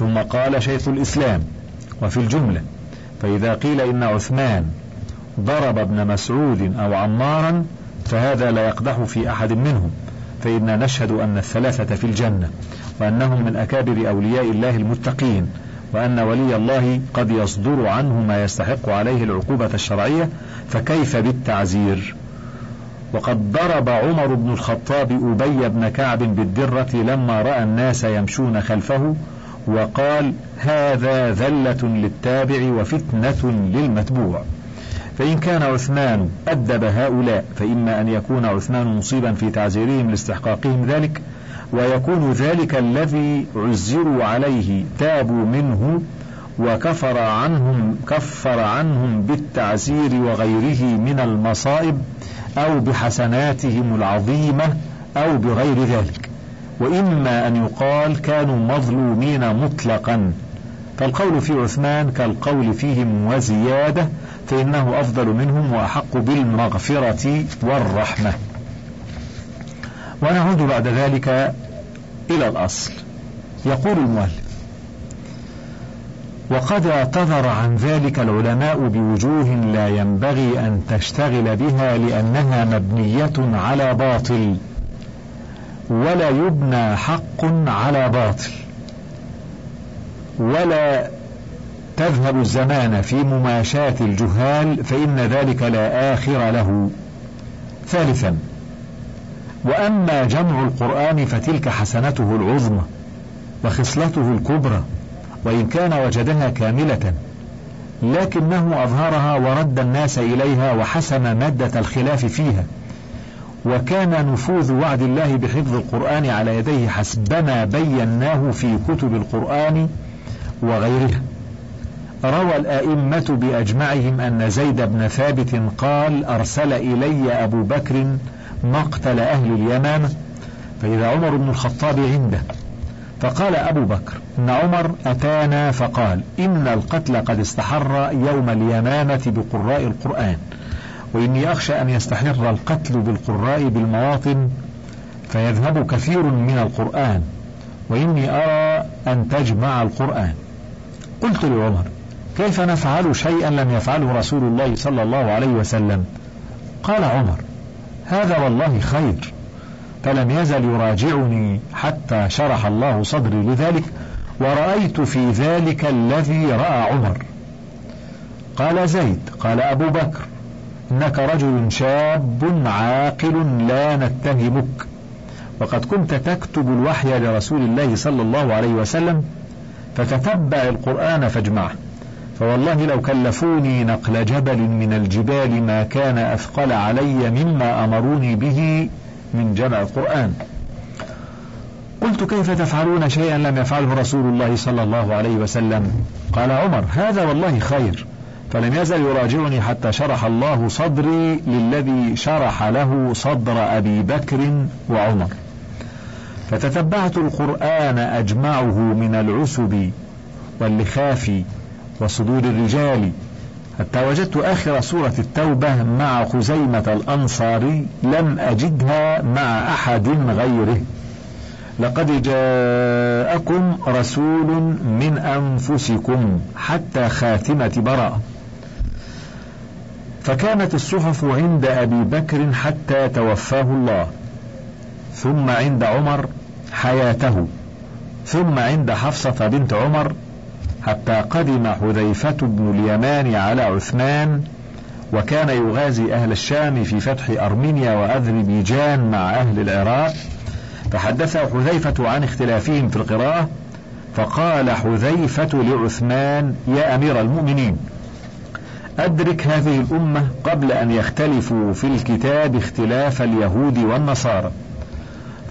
ثم قال شيخ الإسلام وفي الجملة فإذا قيل إن عثمان ضرب ابن مسعود أو عمارا فهذا لا يقدح في أحد منهم فإنا نشهد أن الثلاثة في الجنة وأنهم من أكابر أولياء الله المتقين وأن ولي الله قد يصدر عنه ما يستحق عليه العقوبة الشرعية فكيف بالتعزير؟ وقد ضرب عمر بن الخطاب أبي بن كعب بالدرة لما رأى الناس يمشون خلفه وقال هذا ذلة للتابع وفتنة للمتبوع. فإن كان عثمان أدب هؤلاء فإما أن يكون عثمان مصيبا في تعزيرهم لاستحقاقهم ذلك ويكون ذلك الذي عزروا عليه تابوا منه وكفر عنهم كفر عنهم بالتعزير وغيره من المصائب أو بحسناتهم العظيمة أو بغير ذلك. وإما أن يقال كانوا مظلومين مطلقا. فالقول في عثمان كالقول فيهم وزيادة فإنه أفضل منهم وأحق بالمغفرة والرحمة. ونعود بعد ذلك إلى الأصل. يقول المؤلف وقد اعتذر عن ذلك العلماء بوجوه لا ينبغي أن تشتغل بها لأنها مبنية على باطل. ولا يبنى حق على باطل. ولا تذهب الزمان في مماشاة الجهال فإن ذلك لا آخر له. ثالثا وأما جمع القرآن فتلك حسنته العظمى وخصلته الكبرى وإن كان وجدها كاملة لكنه أظهرها ورد الناس إليها وحسم مادة الخلاف فيها. وكان نفوذ وعد الله بحفظ القرآن على يديه حسبما بيناه في كتب القرآن وغيرها روى الآئمة بأجمعهم أن زيد بن ثابت قال أرسل إلي أبو بكر مقتل أهل اليمامة فإذا عمر بن الخطاب عنده. فقال أبو بكر إن عمر أتانا فقال إن القتل قد استحر يوم اليمامة بقراء القرآن. وإني أخشى أن يستحر القتل بالقراء بالمواطن فيذهب كثير من القرآن وإني أرى أن تجمع القرآن. قلت لعمر كيف نفعل شيئا لم يفعله رسول الله صلى الله عليه وسلم؟ قال عمر هذا والله خير فلم يزل يراجعني حتى شرح الله صدري لذلك ورأيت في ذلك الذي رأى عمر. قال زيد قال أبو بكر إنك رجل شاب عاقل لا نتهمك وقد كنت تكتب الوحي لرسول الله صلى الله عليه وسلم فتتبع القرآن فاجمعه. فوالله لو كلفوني نقل جبل من الجبال ما كان أثقل علي مما أمروني به من جمع القرآن. قلت كيف تفعلون شيئا لم يفعله رسول الله صلى الله عليه وسلم؟ قال عمر هذا والله خير. فلم يزل يراجعني حتى شرح الله صدري للذي شرح له صدر أبي بكر وعمر. فتتبعت القرآن أجمعه من العسب واللخاف وصدور الرجال حتى وجدت آخر سورة التوبة مع خزيمة الأنصاري لم أجدها مع أحد غيره. لقد جاءكم رسول من أنفسكم حتى خاتمة براءة فكانت الصحف عند أبي بكر حتى توفاه الله ثم عند عمر حياته ثم عند حفصة بنت عمر حتى قدم حذيفة بن اليمان على عثمان وكان يغازي أهل الشام في فتح أرمينيا وأذربيجان مع أهل العراق. فحدث حذيفة عن اختلافهم في القراءة فقال حذيفة لعثمان يا أمير المؤمنين أدرك هذه الأمة قبل أن يختلفوا في الكتاب اختلاف اليهود والنصارى.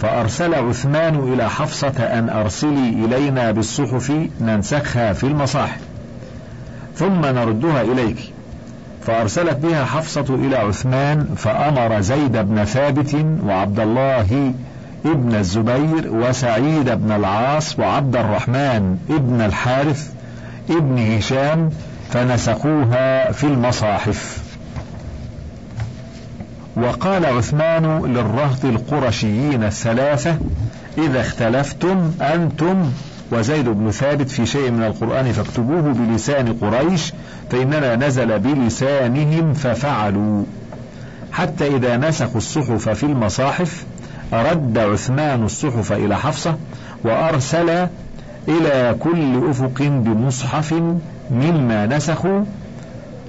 فأرسل عثمان إلى حفصة أن أرسلي إلينا بالصحف ننسخها في المصاحف. ثم نردها إليك. فأرسلت بها حفصة إلى عثمان فأمر زيد بن ثابت وعبد الله ابن الزبير وسعيد بن العاص وعبد الرحمن ابن الحارث ابن هشام فنسخوها في المصاحف. وقال عثمان للرهط القرشيين الثلاثة إذا اختلفتم أنتم وزيد بن ثابت في شيء من القرآن فاكتبوه بلسان قريش فإننا نزل بلسانهم ففعلوا. حتى إذا نسخوا الصحف في المصاحف رد عثمان الصحف إلى حفصة وأرسل إلى كل أفق بمصحف مما نسخوا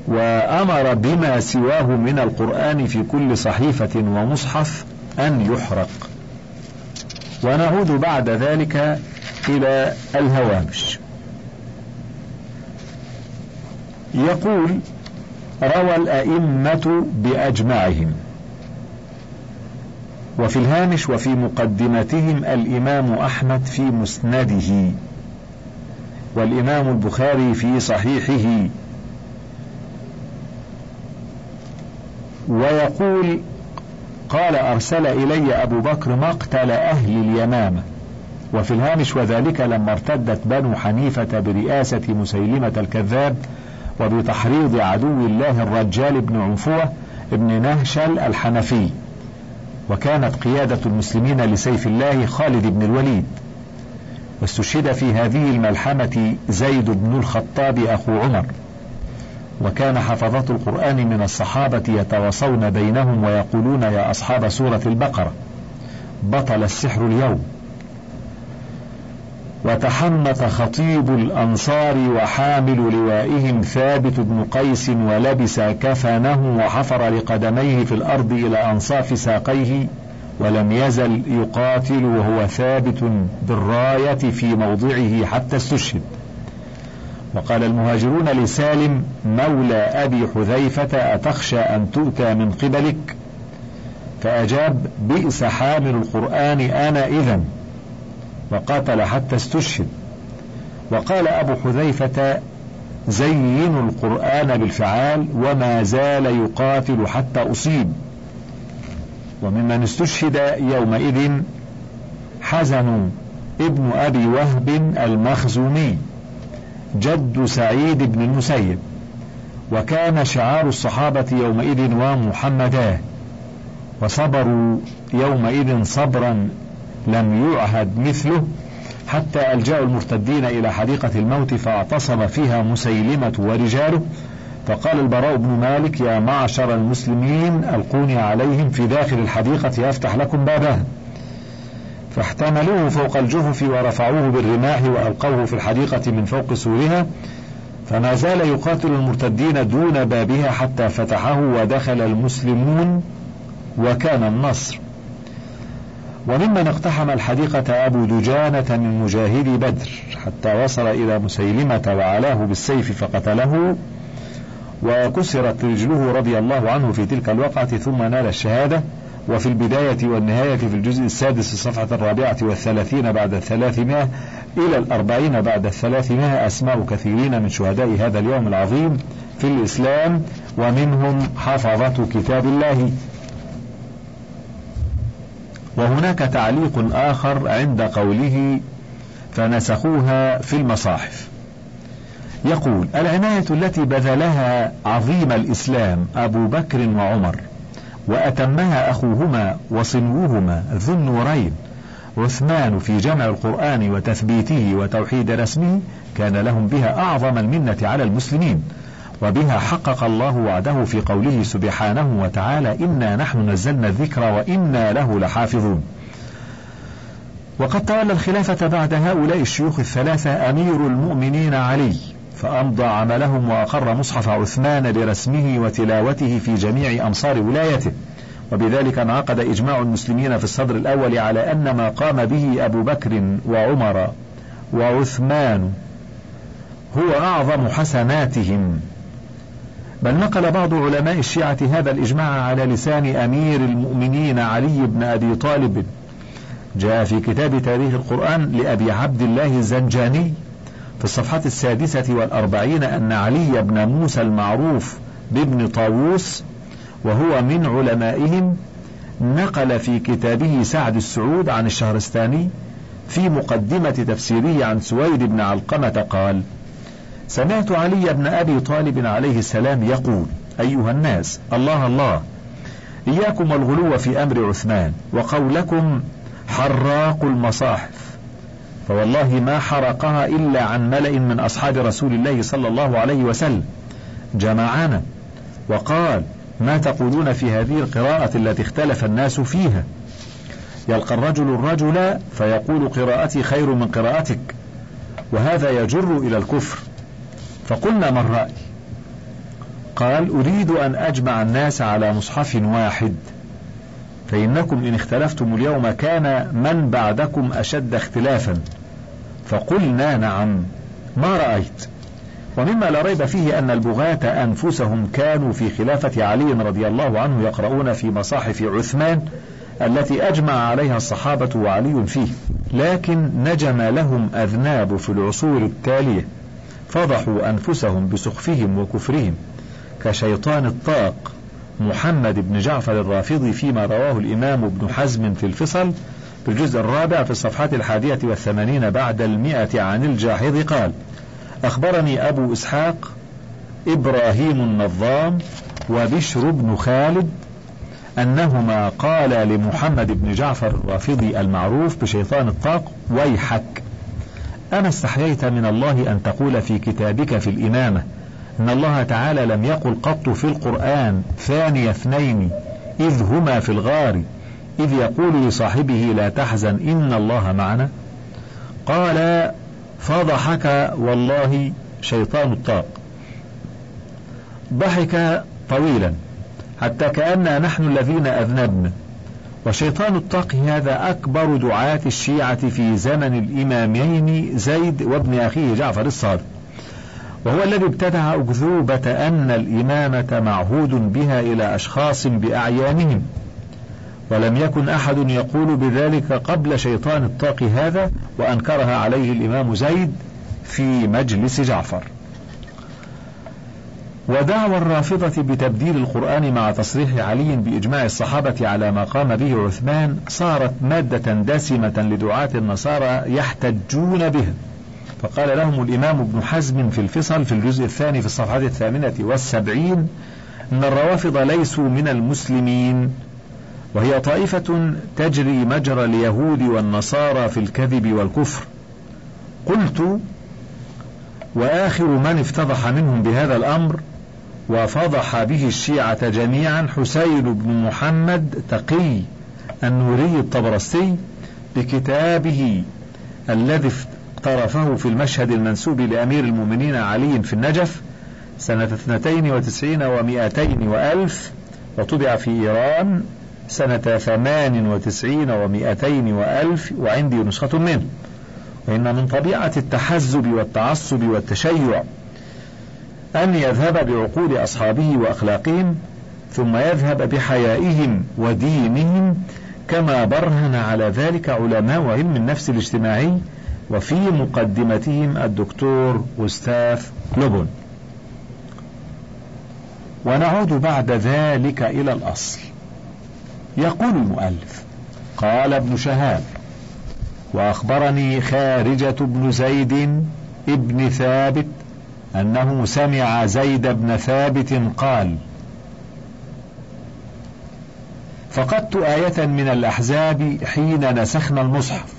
وأمر بما سواه من القرآن في كل صحيفة ومصحف أن يحرق. ونعود بعد ذلك إلى الهوامش. يقول روى الأئمة بأجمعهم. وفي الهامش وفي مقدمتهم الإمام أحمد في مسنده. والإمام البخاري في صحيحه. ويقول قال أرسل إلي أبو بكر مقتل أهل اليمامة. وفي الهامش وذلك لما ارتدت بنو حنيفة برئاسة مسيلمة الكذاب وبتحريض عدو الله الرجال بن عنفوة بن نهشل الحنفي. وكانت قيادة المسلمين لسيف الله خالد بن الوليد. واستشهد في هذه الملحمة زيد بن الخطاب أخو عمر. وكان حفظة القرآن من الصحابة يتواصون بينهم ويقولون يا أصحاب سورة البقرة بطل السحر اليوم. وتحنث خطيب الأنصار وحامل لوائهم ثابت بن قيس ولبس كفنه وحفر لقدميه في الأرض إلى أنصاف ساقيه. ولم يزل يقاتل وهو ثابت بالراية في موضعه حتى استشهد. وقال المهاجرون لسالم مولى أبي حذيفة أتخشى أن تؤتى من قبلك؟ فأجاب بئس حامل القرآن أنا إذا وقاتل حتى استشهد. وقال أبو حذيفة زينوا القرآن بالفعال وما زال يقاتل حتى أصيب. وممن استشهد يومئذ حزن ابن أبي وهب المخزومي جد سعيد بن المسيب وكان شعار الصحابة يومئذ ومحمداه وصبروا يومئذ صبرا لم يعهد مثله حتى ألجأوا المرتدين إلى حديقة الموت فاعتصم فيها مسيلمة ورجاله فقال البراء بن مالك يا معشر المسلمين ألقوني عليهم في داخل الحديقة أفتح لكم بابها فاحتملوه فوق الجهف ورفعوه بالرماح وألقوه في الحديقة من فوق سورها. فما زال يقاتل المرتدين دون بابها حتى فتحه ودخل المسلمون وكان النصر. وممن اقتحم الحديقة أبو دجانة من مجاهدي بدر حتى وصل إلى مسيلمة وعلاه بالسيف فقتله. وكسرت رجله رضي الله عنه في تلك الوقعة ثم نال الشهادة. وفي البداية والنهاية في الجزء السادس الصفحة الرابعة والثلاثين بعد الثلاثمائة إلى الأربعين بعد الثلاثمائة. أسماء كثيرين من شهداء هذا اليوم العظيم في الإسلام ومنهم حفظة كتاب الله. وهناك تعليق آخر عند قوله فنسخوها في المصاحف. يقول العناية التي بذلها عظيم الإسلام أبو بكر وعمر وأتمها أخوهما وصنوهما ذو النورين عثمان في جمع القرآن وتثبيته وتوحيد رسمه كان لهم بها أعظم المنة على المسلمين وبها حقق الله وعده في قوله سبحانه وتعالى إنا نحن نزلنا الذكر وإنا له لحافظون وقد تولى الخلافة بعد هؤلاء الشيوخ الثلاثة أمير المؤمنين علي فأمضى عملهم وأقر مصحف عثمان برسمه وتلاوته في جميع أمصار ولايته. وبذلك انعقد إجماع المسلمين في الصدر الأول على أن ما قام به أبو بكر وعمر وعثمان هو أعظم حسناتهم. بل نقل بعض علماء الشيعة هذا الإجماع على لسان أمير المؤمنين علي بن أبي طالب. جاء في كتاب تاريخ القرآن لأبي عبد الله الزنجاني. في الصفحة السادسة والأربعين أن علي بن موسى المعروف بابن طاووس وهو من علمائهم نقل في كتابه سعد السعود عن الشهرستاني في مقدمة تفسيره عن سويد بن علقمة قال: سمعت علي بن أبي طالب عليه السلام يقول: أيها الناس الله الله إياكم والغلو في أمر عثمان وقولكم حراق المصاحف فوالله ما حرقها إلا عن ملأ من أصحاب رسول الله صلى الله عليه وسلم. جمعنا وقال ما تقولون في هذه القراءة التي اختلف الناس فيها؟ يلقى الرجل الرجل فيقول قراءتي خير من قراءتك وهذا يجر إلى الكفر. فقلنا ما الرأي؟ قال أريد أن أجمع الناس على مصحف واحد فإنكم إن اختلفتم اليوم كان من بعدكم أشد اختلافا. فقلنا نعم ما رأيت. ومما لا ريب فيه أن البغاة أنفسهم كانوا في خلافة علي رضي الله عنه يقرؤون في مصاحف عثمان التي أجمع عليها الصحابة وعلي فيه. لكن نجم لهم أذناب في العصور التالية. فضحوا أنفسهم بسخفهم وكفرهم. كشيطان الطاق محمد بن جعفر الرافضي فيما رواه الإمام ابن حزم في الفصل في الجزء الرابع في الصفحات الحادية والثمانين بعد المئة عن الجاحظ قال أخبرني أبو إسحاق إبراهيم النظام وبشر بن خالد أنهما قالا لمحمد بن جعفر الرافضي المعروف بشيطان الطاق ويحك. أما استحييت من الله أن تقول في كتابك في الإمامة إن الله تعالى لم يقل قط في القرآن ثاني اثنين إذ هما في الغار. إذ يقول لصاحبه لا تحزن إن الله معنا. قال فضحك والله شيطان الطاق. ضحك طويلا حتى كأننا نحن الذين أذنبنا. وشيطان الطاق هذا أكبر دعاة الشيعة في زمن الإمامين زيد وابن أخيه جعفر الصادق. وهو الذي ابتدع أكذوبة أن الإمامة معهود بها إلى أشخاص بأعيانهم. ولم يكن أحد يقول بذلك قبل شيطان الطاق هذا وأنكرها عليه الإمام زيد في مجلس جعفر. ودعوى الرافضة بتبديل القرآن مع تصريح علي بإجماع الصحابة على ما قام به عثمان صارت مادة دسمة لدعاة النصارى يحتجون بها فقال لهم الإمام ابن حزم في الفصل في الجزء الثاني في الصفحة الثامنة والسبعين أن الروافض ليسوا من المسلمين. وهي طائفة تجري مجرى اليهود والنصارى في الكذب والكفر. قلت وآخر من افتضح منهم بهذا الأمر وفضح به الشيعة جميعا حسين بن محمد تقي النوري الطبرستي بكتابه الذي اقترفه في المشهد المنسوب لأمير المؤمنين علي في النجف سنة اثنتين وتسعين ومائتين وألف وطبع في إيران سنة ثمان وتسعين ومائتين وألف وعندي نسخة منه. وإن من طبيعة التحزب والتعصب والتشيع أن يذهب بعقول أصحابه وأخلاقهم ثم يذهب بحيائهم ودينهم كما برهن على ذلك علماء علم النفس الاجتماعي وفي مقدمتهم الدكتور وستاف لوبون. ونعود بعد ذلك إلى الأصل. يقول المؤلف. قال ابن شهاب وأخبرني خارجة بن زيد ابن ثابت أنه سمع زيد بن ثابت قال فقدت آية من الأحزاب حين نسخنا المصحف.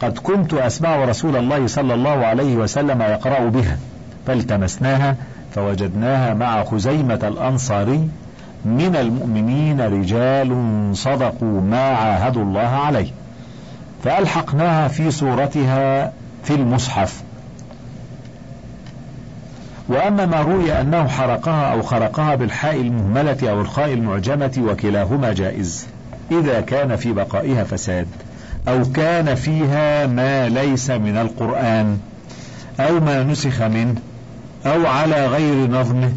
قد كنت أسمع رسول الله صلى الله عليه وسلم يقرأ بها فالتمسناها فوجدناها مع خزيمة الأنصاري من المؤمنين رجال صدقوا ما عاهدوا الله عليه. فألحقناها في صورتها في المصحف. وأما ما روي أنه حرقها أو خرقها بالحاء المهملة أو الخاء المعجمة وكلاهما جائز. إذا كان في بقائها فساد أو كان فيها ما ليس من القرآن أو ما نسخ منه أو على غير نظمه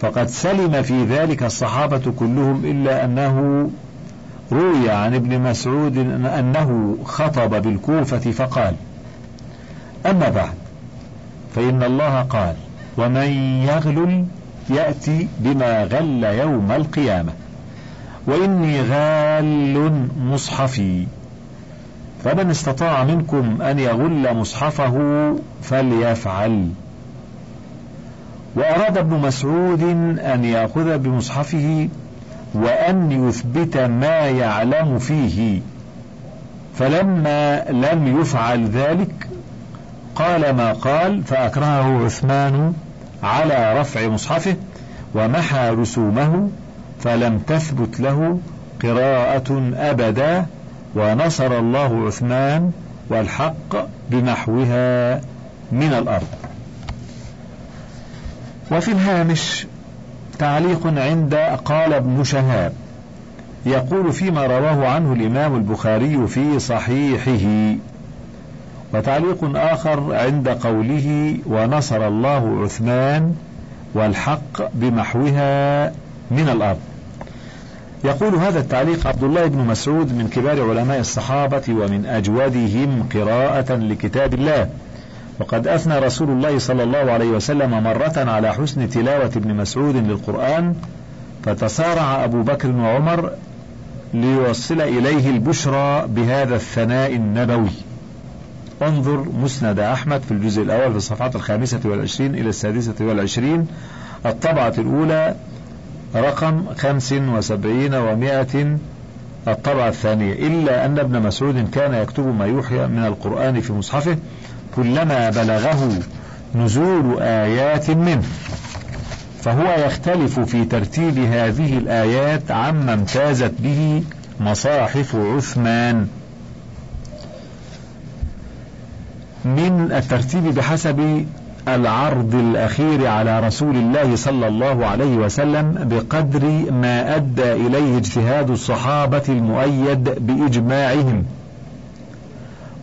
فقد سلم في ذلك الصحابة كلهم إلا أنه روي عن ابن مسعود أنه خطب بالكوفة فقال أما بعد فإن الله قال ومن يغلل يأتي بما غل يوم القيامة وإني غال مصحفي فمن استطاع منكم أن يغل مصحفه فليفعل. وأراد ابن مسعود أن يأخذ بمصحفه وأن يثبت ما يعلم فيه. فلما لم يفعل ذلك قال ما قال فأكرهه عثمان على رفع مصحفه ومحى رسومه فلم تثبت له قراءة أبدا ونصر الله عثمان والحق بنحوها من الأرض. وفي الهامش تعليق عند قال ابن شهاب يقول فيما رواه عنه الإمام البخاري في صحيحه. وتعليق آخر عند قوله ونصر الله عثمان والحق بمحوها من الأرض يقول هذا التعليق عبد الله بن مسعود من كبار علماء الصحابة ومن أجودهم قراءة لكتاب الله. وقد أثنى رسول الله صلى الله عليه وسلم مرة على حسن تلاوة ابن مسعود للقرآن فتصارع أبو بكر وعمر ليوصل إليه البشرى بهذا الثناء النبوي. انظر مسند أحمد في الجزء الأول في الصفحات الخامسة والعشرين إلى السادسة والعشرين. الطبعة الأولى رقم خمس وسبعين ومائة الطبعة الثانية. إلا أن ابن مسعود كان يكتب ما يوحي من القرآن في مصحفه كلما بلغه نزول آيات منه. فهو يختلف في ترتيب هذه الآيات عما امتازت به مصاحف عثمان. من الترتيب بحسب العرض الأخير على رسول الله صلى الله عليه وسلم بقدر ما أدى إليه اجتهاد الصحابة المؤيد بإجماعهم.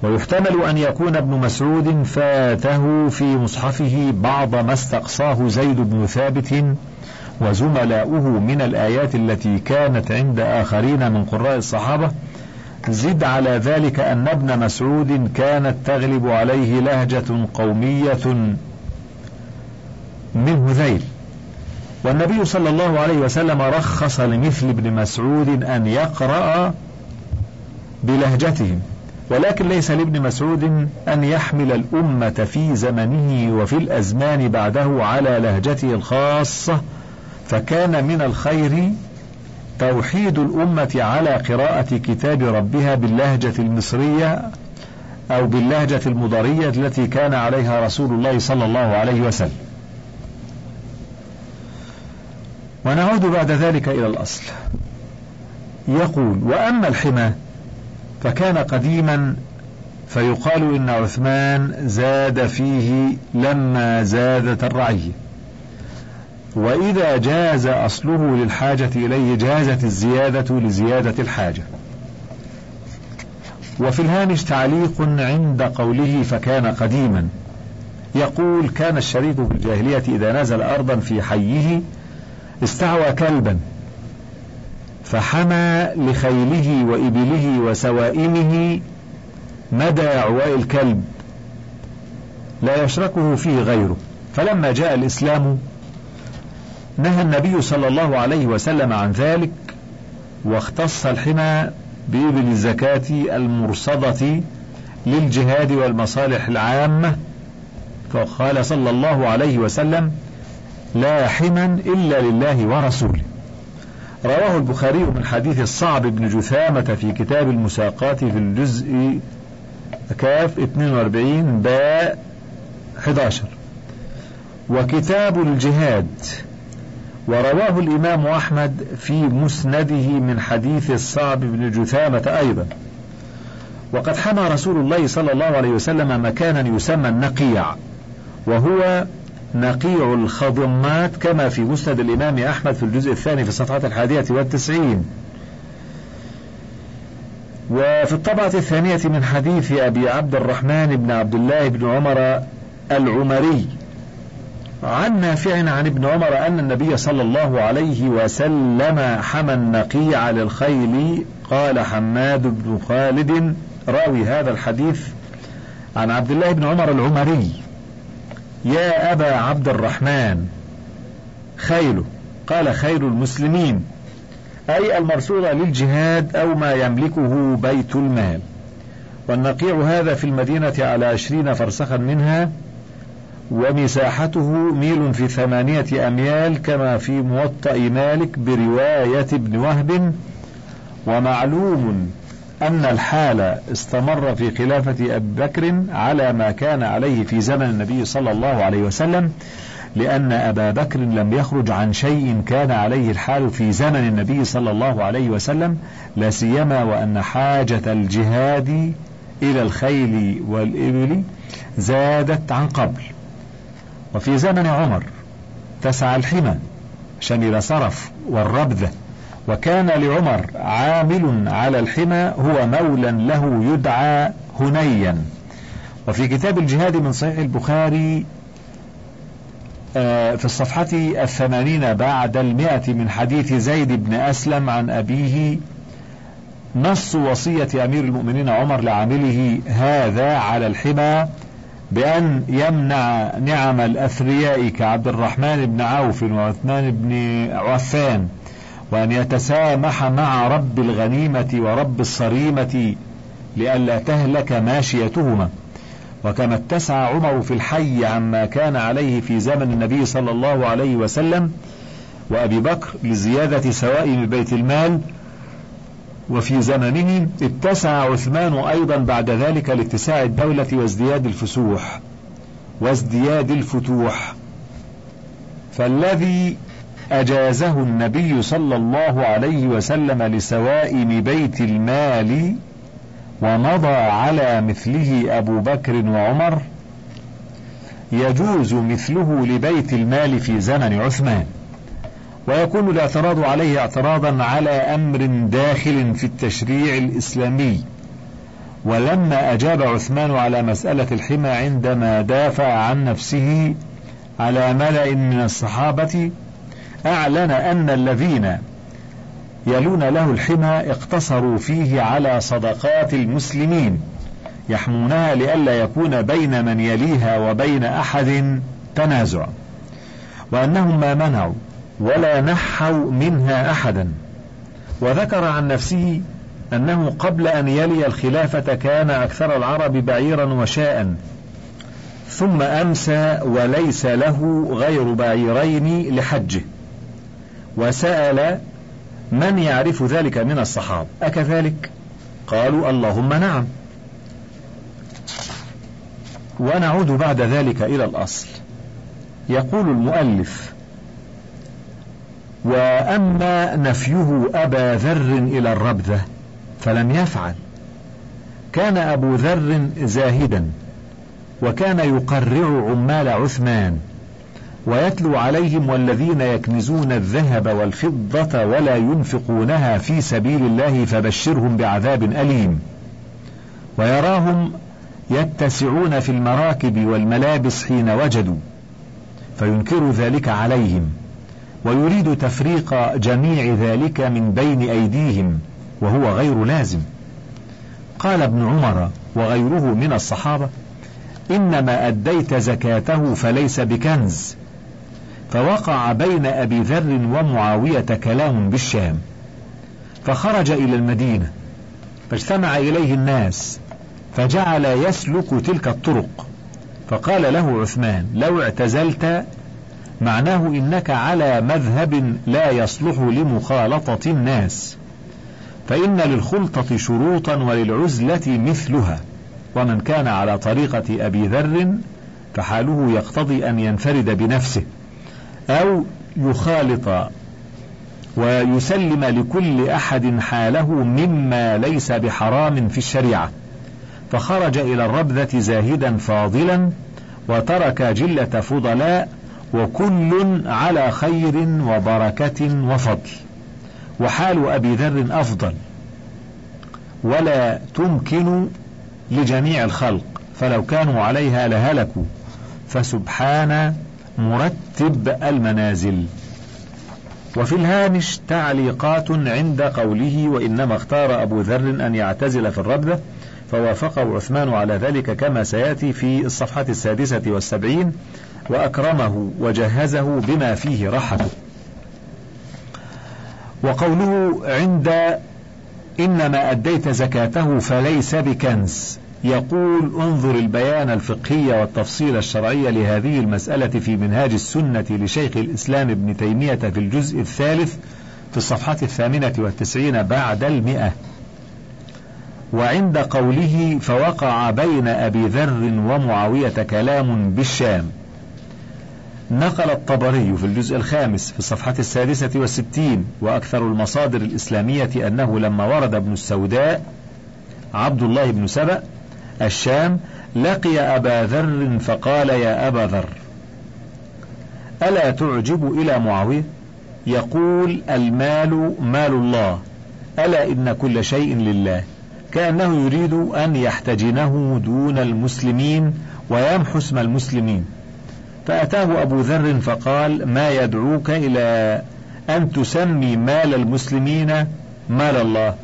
ويحتمل أن يكون ابن مسعود فاته في مصحفه بعض ما استقصاه زيد بن ثابت وزملاؤه من الآيات التي كانت عند آخرين من قراء الصحابة. زد على ذلك أن ابن مسعود كانت تغلب عليه لهجة قومية من هذيل. والنبي صلى الله عليه وسلم رخص لمثل ابن مسعود أن يقرأ بلهجتهم. ولكن ليس لابن مسعود أن يحمل الأمة في زمنه وفي الأزمان بعده على لهجته الخاصة فكان من الخير توحيد الأمة على قراءة كتاب ربها باللهجة المصرية أو باللهجة المضرية التي كان عليها رسول الله صلى الله عليه وسلم. ونعود بعد ذلك إلى الأصل. يقول: وأما الحمى فكان قديما فيقال إن عثمان زاد فيه لما زادت الرعية وإذا جاز أصله للحاجة إليه جازت الزيادة لزيادة الحاجة. وفي الهامش تعليق عند قوله فكان قديما. يقول كان الشريف في الجاهلية إذا نزل أرضا في حيه استعوى كلبا. فحمى لخيله وإبله وسوائمه مدى عواء الكلب لا يشركه فيه غيره. فلما جاء الإسلام نهى النبي صلى الله عليه وسلم عن ذلك واختص الحمى بإبل الزكاة المرصدة للجهاد والمصالح العامة. فقال صلى الله عليه وسلم لا حما إلا لله ورسوله. رواه البخاري من حديث الصعب بن جثامة في كتاب المساقات في الجزء كاف 42 باء 11 وكتاب الجهاد ورواه الإمام أحمد في مسنده من حديث الصعب بن جثامة أيضا. وقد حمى رسول الله صلى الله عليه وسلم مكانا يسمى النقيع وهو نقيع الخضمات كما في مسند الإمام أحمد في الجزء الثاني في الصفحة الحادية والتسعين. وفي الطبعة الثانية من حديث أبي عبد الرحمن بن عبد الله بن عمر العمري عن نافع عن ابن عمر أن النبي صلى الله عليه وسلم حمى النقيع للخيل قال حماد بن خالد راوي هذا الحديث عن عبد الله بن عمر العمري. يا أبا عبد الرحمن. خيله قال خير المسلمين. أي المرسولة للجهاد أو ما يملكه بيت المال. والنقيع هذا في المدينة على عشرين فرسخا منها. ومساحته ميل في ثمانية أميال كما في موطأ مالك برواية ابن وهب. ومعلوم أن الحال استمر في خلافة أبي بكر على ما كان عليه في زمن النبي صلى الله عليه وسلم لأن أبا بكر لم يخرج عن شيء كان عليه الحال في زمن النبي صلى الله عليه وسلم لا سيما وأن حاجة الجهاد إلى الخيل والإبل زادت عن قبل. وفي زمن عمر تسعى الحمى شمل صرف والربذة. وكان لعمر عامل على الحمى هو مولى له يدعى هنيا. وفي كتاب الجهاد من صحيح البخاري آه، في الصفحة الثمانين بعد المئة من حديث زيد بن أسلم عن أبيه نص وصية أمير المؤمنين عمر لعامله هذا على الحمى بأن يمنع نعم الأثرياء كعبد الرحمن بن عوف وعثمان بن عفان. وأن يتسامح مع رب الغنيمة ورب الصريمة لئلا تهلك ماشيتهما. وكما اتسع عمر في الحي عما كان عليه في زمن النبي صلى الله عليه وسلم وأبي بكر لزيادة سوائم بيت المال. وفي زمنه اتسع عثمان أيضا بعد ذلك لاتساع الدولة وازدياد الفسوح. وازدياد الفتوح. فالذي أجازه النبي صلى الله عليه وسلم لسوائم بيت المال ومضى على مثله أبو بكر وعمر. يجوز مثله لبيت المال في زمن عثمان ويكون الاعتراض عليه اعتراضا على أمر داخل في التشريع الإسلامي. ولما أجاب عثمان على مسألة الحمى عندما دافع عن نفسه على ملأ من الصحابة أعلن أن الذين يلون له الحمى اقتصروا فيه على صدقات المسلمين يحمونها لئلا يكون بين من يليها وبين أحد تنازع وأنهم ما منعوا ولا نحوا منها أحدا. وذكر عن نفسه أنه قبل أن يلي الخلافة كان أكثر العرب بعيرا وشاء ثم أمسى وليس له غير بعيرين لحجه. وسأل من يعرف ذلك من الصحابة؟ أكذلك؟ قالوا اللهم نعم. ونعود بعد ذلك إلى الأصل. يقول المؤلف وأما نفيه أبا ذر إلى الربذة فلم يفعل. كان أبو ذر زاهدا وكان يقرع عمال عثمان. ويتلو عليهم والذين يكنزون الذهب والفضة ولا ينفقونها في سبيل الله فبشرهم بعذاب أليم. ويراهم يتسعون في المراكب والملابس حين وجدوا فينكر ذلك عليهم ويريد تفريق جميع ذلك من بين أيديهم وهو غير لازم. قال ابن عمر وغيره من الصحابة إنما أديت زكاته فليس بكنز فوقع بين أبي ذر ومعاوية كلام بالشام فخرج إلى المدينة فاجتمع إليه الناس فجعل يسلك تلك الطرق فقال له عثمان لو اعتزلت معناه إنك على مذهب لا يصلح لمخالطة الناس فإن للخلطة شروطا وللعزلة مثلها ومن كان على طريقة أبي ذر فحاله يقتضي أن ينفرد بنفسه. أو يخالط ويسلم لكل أحد حاله مما ليس بحرام في الشريعة. فخرج إلى الربذة زاهدا فاضلا وترك جلة فضلاء وكل على خير وبركة وفضل. وحال أبي ذر أفضل. ولا تمكن لجميع الخلق فلو كانوا عليها لهلكوا. فسبحان مرتب المنازل. وفي الهامش تعليقات عند قوله وإنما اختار أبو ذر أن يعتزل في الربذة فوافقه عثمان على ذلك كما سيأتي في الصفحة السادسة والسبعين وأكرمه وجهزه بما فيه راحته. وقوله عند إنما أديت زكاته فليس بكنز. يقول انظر البيان الفقهي والتفصيل الشرعي لهذه المسألة في منهاج السنة لشيخ الإسلام ابن تيمية في الجزء الثالث في الصفحة الثامنة والتسعين بعد المئة. وعند قوله فوقع بين أبي ذر ومعاوية كلام بالشام. نقل الطبري في الجزء الخامس في الصفحة السادسة والستين وأكثر المصادر الإسلامية أنه لما ورد ابن السوداء عبد الله بن سبأ الشام لقي أبا ذر فقال يا أبا ذر ألا تعجب إلى معاوية؟ يقول المال مال الله ألا إن كل شيء لله كأنه يريد أن يحتجنه دون المسلمين ويمحو اسم المسلمين. فأتاه أبو ذر فقال ما يدعوك إلى أن تسمي مال المسلمين مال الله؟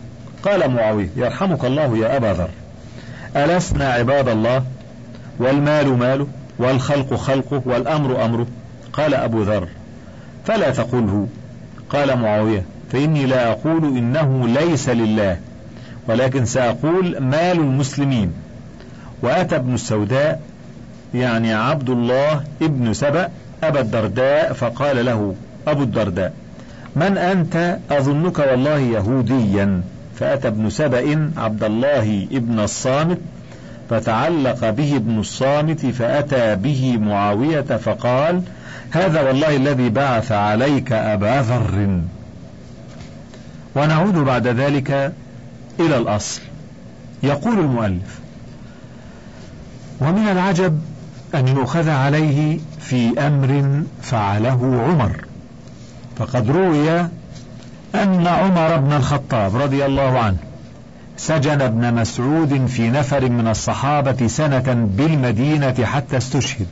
قال معاوية يرحمك الله يا أبا ذر. ألسنا عباد الله؟ والمال ماله؟ والخلق خلقه؟ والأمر أمره؟ قال أبو ذر. فلا تقله قال معاوية فإني لا أقول إنه ليس لله ولكن سأقول مال المسلمين. وأتى ابن السوداء يعني عبد الله ابن سبأ أبا الدرداء فقال له أبو الدرداء من أنت أظنك والله يهوديا؟ فأتى ابن سبأ عبد الله ابن الصامت فتعلق به ابن الصامت فأتى به معاوية فقال هذا والله الذي بعث عليك أبا ذر. ونعود بعد ذلك إلى الأصل. يقول المؤلف ومن العجب أن يؤخذ عليه في أمر فعله عمر فقد روي أن عمر بن الخطاب رضي الله عنه سجن ابن مسعود في نفر من الصحابة سنة بالمدينة حتى استشهد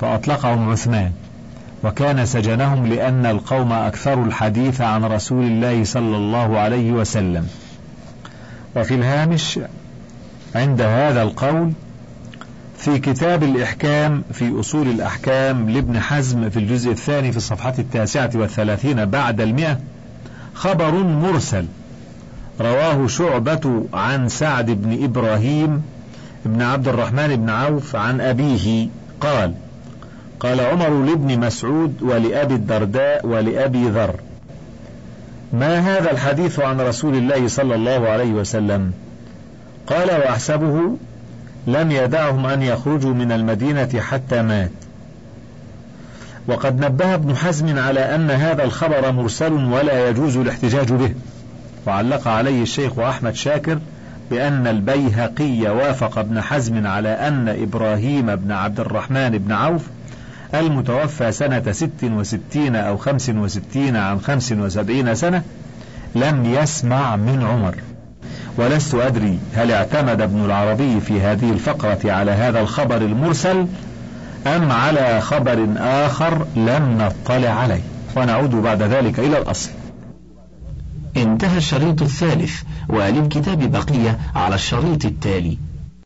فأطلقهم عثمان وكان سجنهم لأن القوم أكثروا الحديث عن رسول الله صلى الله عليه وسلم. وفي الهامش عند هذا القول في كتاب الإحكام في أصول الأحكام لابن حزم في الجزء الثاني في الصفحة التاسعة والثلاثين بعد المئة خبر مرسل. رواه شعبة عن سعد بن إبراهيم بن عبد الرحمن بن عوف عن أبيه. قال قال عمر لابن مسعود ولأبي الدرداء ولأبي ذر ما هذا الحديث عن رسول الله صلى الله عليه وسلم؟ قال وأحسبه لم يدعهم أن يخرجوا من المدينة حتى مات. وقد نبه ابن حزم على أن هذا الخبر مرسل ولا يجوز الاحتجاج به. وعلق عليه الشيخ أحمد شاكر بأن البيهقي وافق ابن حزم على أن إبراهيم بن عبد الرحمن بن عوف المتوفى سنة ست وستين أو خمس وستين عن خمس وسبعين سنة لم يسمع من عمر. ولست أدري هل اعتمد ابن العربي في هذه الفقرة على هذا الخبر المرسل أم على خبر آخر لم نطلع عليه؟ ونعود بعد ذلك إلى الأصل. انتهى الشريط الثالث وللكتاب بقية على الشريط التالي.